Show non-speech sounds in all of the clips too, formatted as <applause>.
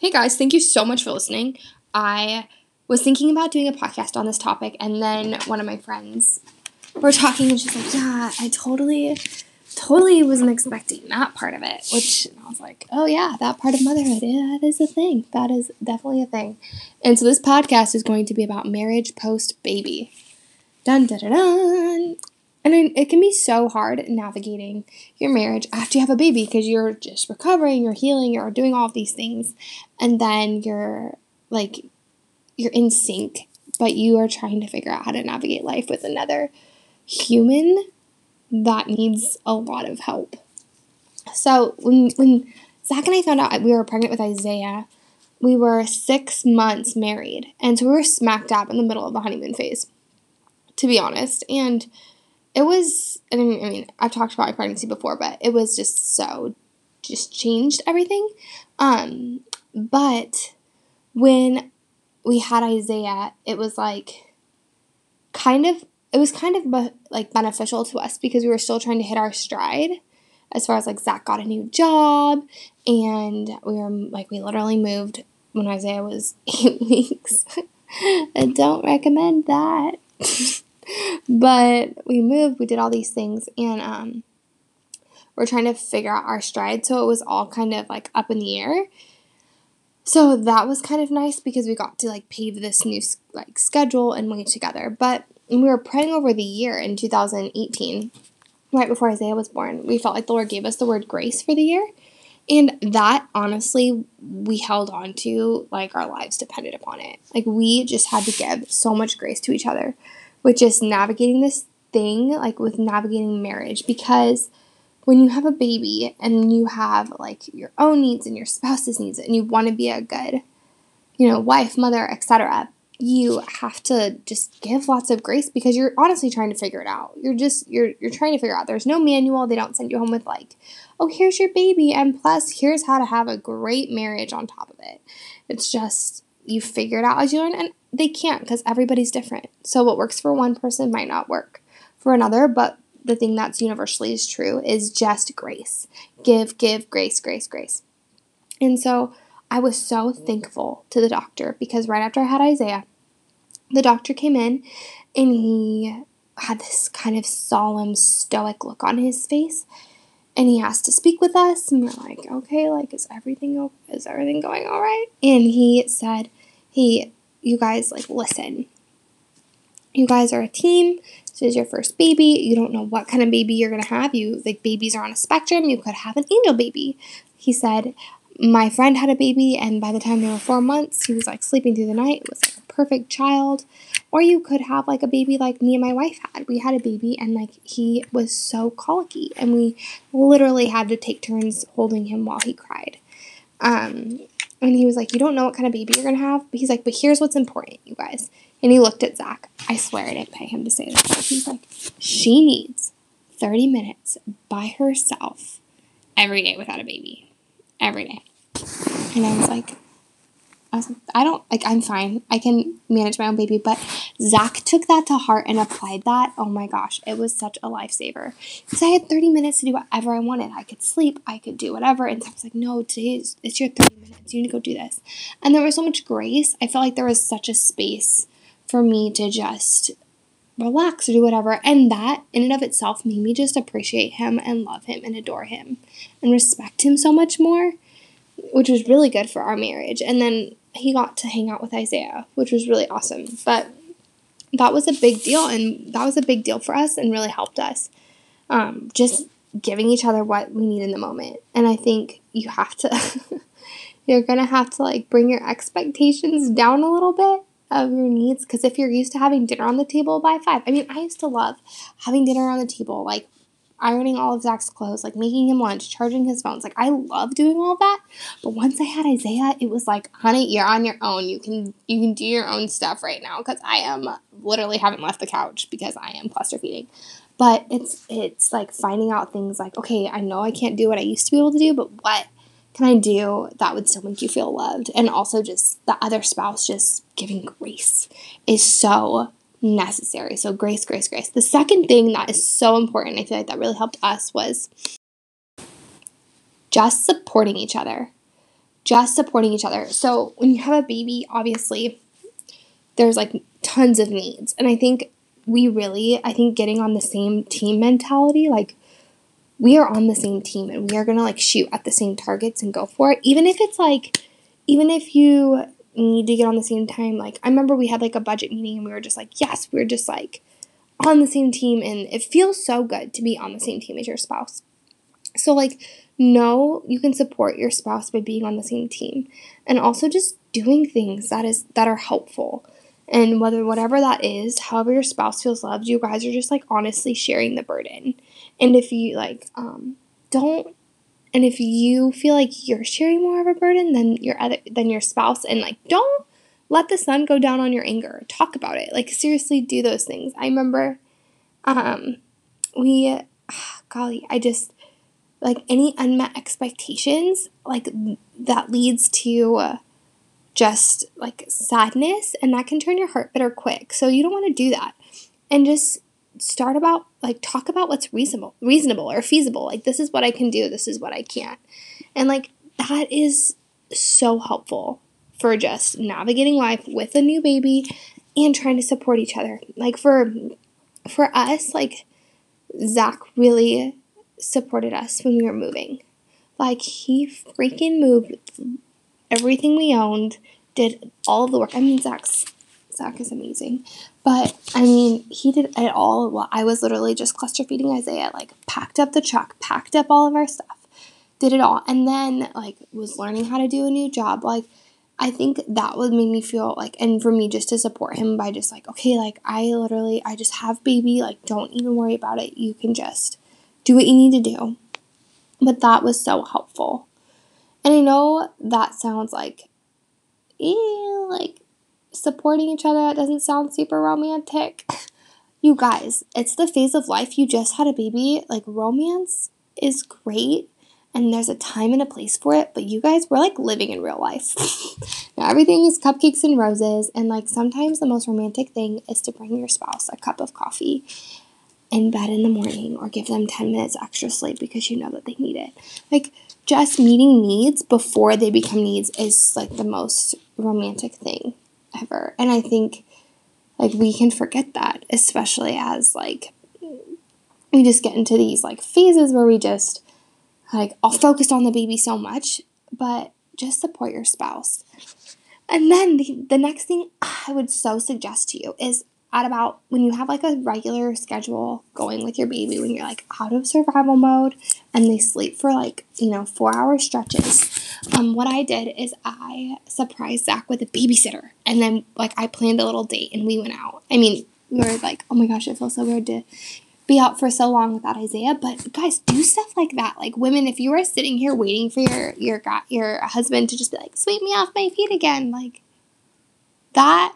Hey guys, thank you so much for listening. I was thinking about doing a podcast on this topic, and then one of my friends were talking, and she's like, Yeah, I totally, totally wasn't expecting that part of it. Which I was like, Oh, yeah, that part of motherhood, yeah, that is a thing. That is definitely a thing. And so this podcast is going to be about marriage post baby. Dun dun dun dun. And it can be so hard navigating your marriage after you have a baby because you're just recovering, you're healing, you're doing all of these things. And then you're like, you're in sync, but you are trying to figure out how to navigate life with another human that needs a lot of help. So when, when Zach and I found out we were pregnant with Isaiah, we were six months married. And so we were smack dab in the middle of the honeymoon phase, to be honest. And it was I mean, I mean I've talked about my pregnancy before, but it was just so just changed everything. Um, but when we had Isaiah, it was like kind of it was kind of be, like beneficial to us because we were still trying to hit our stride as far as like Zach got a new job and we were like we literally moved when Isaiah was <laughs> eight weeks. <laughs> I don't recommend that. <laughs> but we moved, we did all these things, and um, we're trying to figure out our stride. So it was all kind of like up in the air. So that was kind of nice because we got to like pave this new like schedule and way together. But we were praying over the year in 2018, right before Isaiah was born. We felt like the Lord gave us the word grace for the year. And that honestly, we held on to like our lives depended upon it. Like we just had to give so much grace to each other with just navigating this thing, like with navigating marriage, because when you have a baby and you have like your own needs and your spouse's needs and you want to be a good, you know, wife, mother, etc., you have to just give lots of grace because you're honestly trying to figure it out. You're just you're you're trying to figure out. There's no manual. They don't send you home with like, "Oh, here's your baby and plus here's how to have a great marriage on top of it." It's just you figure it out as you learn and they can't because everybody's different. So what works for one person might not work for another, but the thing that's universally is true is just grace. Give, give, grace, grace, grace. And so I was so thankful to the doctor because right after I had Isaiah, the doctor came in and he had this kind of solemn, stoic look on his face. And he asked to speak with us, and we're like, okay, like, is everything is everything going all right? And he said, hey, you guys like listen. You guys are a team. This is your first baby. You don't know what kind of baby you're gonna have. You like babies are on a spectrum. You could have an angel baby. He said, my friend had a baby, and by the time they were four months, he was like sleeping through the night. It was like a perfect child. Or you could have like a baby like me and my wife had. We had a baby, and like he was so colicky, and we literally had to take turns holding him while he cried. Um, and he was like, You don't know what kind of baby you're going to have? But he's like, But here's what's important, you guys. And he looked at Zach. I swear I didn't pay him to say this. He's like, She needs 30 minutes by herself every day without a baby. Every day. And I was like, I was I don't like I'm fine. I can manage my own baby. But Zach took that to heart and applied that. Oh my gosh, it was such a lifesaver. Because I had 30 minutes to do whatever I wanted. I could sleep, I could do whatever. And Zach was like, No, today is it's your 30 minutes. You need to go do this. And there was so much grace. I felt like there was such a space for me to just relax or do whatever. And that in and of itself made me just appreciate him and love him and adore him and respect him so much more, which was really good for our marriage. And then he got to hang out with Isaiah, which was really awesome. But that was a big deal, and that was a big deal for us and really helped us. Um, just giving each other what we need in the moment. And I think you have to, <laughs> you're gonna have to like bring your expectations down a little bit of your needs because if you're used to having dinner on the table by five, I mean, I used to love having dinner on the table, like ironing all of Zach's clothes, like making him lunch, charging his phones. Like I love doing all that. But once I had Isaiah, it was like, honey, you're on your own. You can you can do your own stuff right now because I am uh, literally haven't left the couch because I am cluster feeding. But it's it's like finding out things like, okay, I know I can't do what I used to be able to do, but what can I do that would still make you feel loved? And also just the other spouse just giving grace is so necessary. So, grace, grace, grace. The second thing that is so important, I feel like that really helped us was just supporting each other. just supporting each other. So when you have a baby, obviously, there's like tons of needs. And I think we really, I think getting on the same team mentality, like we are on the same team and we are going to like shoot at the same targets and go for it. Even if it's like, even if you need to get on the same time, like I remember we had like a budget meeting and we were just like, yes, we are just like on the same team. And it feels so good to be on the same team as your spouse. So, like, know you can support your spouse by being on the same team and also just doing things that is that are helpful and whether whatever that is however your spouse feels loved you guys are just like honestly sharing the burden and if you like um don't and if you feel like you're sharing more of a burden than your other than your spouse and like don't let the sun go down on your anger. Talk about it. Like seriously do those things. I remember um we <sighs> golly i just like any unmet expectations like that leads to uh, just like sadness and that can turn your heart bitter quick. So you don't want to do that. And just start about like talk about what's reasonable reasonable or feasible like this is what i can do this is what i can't and like that is so helpful for just navigating life with a new baby and trying to support each other like for for us like zach really supported us when we were moving. Like he freaking moved everything we owned, did all the work. I mean, Zach's Zach is amazing, but I mean, he did it all. While I was literally just cluster feeding Isaiah. Like packed up the truck, packed up all of our stuff, did it all, and then like was learning how to do a new job. Like I think that would make me feel like, and for me just to support him by just like, okay, like I literally, I just have baby. Like don't even worry about it. You can just do what you need to do. But that was so helpful. And I know that sounds like, eh, like supporting each other. That doesn't sound super romantic. <laughs> you guys, it's the phase of life. You just had a baby. Like, romance is great and there's a time and a place for it, but you guys, we're like living in real life. <laughs> now, everything is cupcakes and roses, and like sometimes the most romantic thing is to bring your spouse a cup of coffee in bed in the morning or give them 10 minutes extra sleep because you know that they need it. Like, just meeting needs before they become needs is like the most romantic thing ever. And I think like we can forget that, especially as like we just get into these like phases where we just like all focused on the baby so much, but just support your spouse. And then the, the next thing I would so suggest to you is at about when you have like a regular schedule going with your baby when you're like out of survival mode and they sleep for like you know four hour stretches um, what i did is i surprised zach with a babysitter. And then like i planned a little date and we went out. I mean we were like oh my gosh it feels so weird to be out for so long without isaiah but guys do stuff like that. Like women if you are sitting here waiting for your your got your husband to just be like sweep me off my feet again like that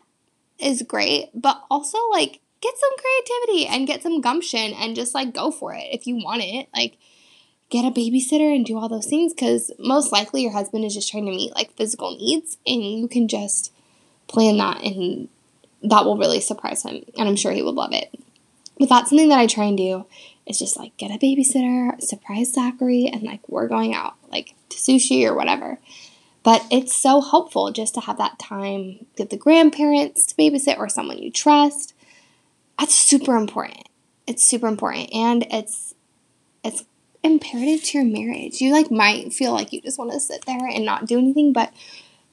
is great, but also like get some creativity and get some gumption and just like go for it if you want it. Like get a babysitter and do all those things because most likely your husband is just trying to meet like physical needs and you can just plan that and that will really surprise him and I'm sure he would love it. But that's something that I try and do is just like get a babysitter, surprise Zachary, and like we're going out like to sushi or whatever. But it's so helpful just to have that time, get the grandparents to babysit or someone you trust. That's super important. It's super important. And it's it's imperative to your marriage. You like might feel like you just want to sit there and not do anything, but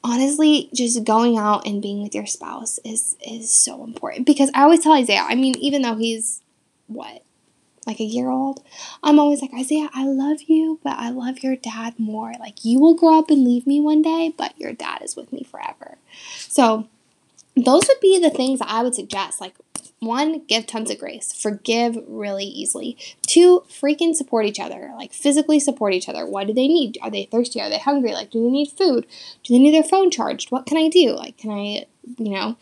honestly, just going out and being with your spouse is is so important. Because I always tell Isaiah, I mean, even though he's what, like a year old, I'm always like, Isaiah, I love you, but I love your dad more. Like, you will grow up and leave me one day, but your dad is with me forever. So, those would be the things that I would suggest. Like, one, give tons of grace, forgive really easily. Two, freaking support each other, like physically support each other. What do they need? Are they thirsty? Are they hungry? Like, do they need food? Do they need their phone charged? What can I do? Like, can I, you know,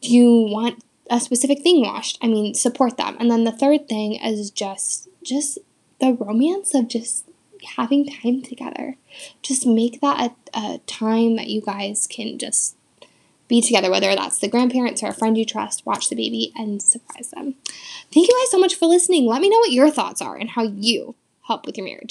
do you want a specific thing washed. I mean, support them. And then the third thing is just just the romance of just having time together. Just make that a, a time that you guys can just be together, whether that's the grandparents or a friend you trust, watch the baby and surprise them. Thank you guys so much for listening. Let me know what your thoughts are and how you help with your marriage.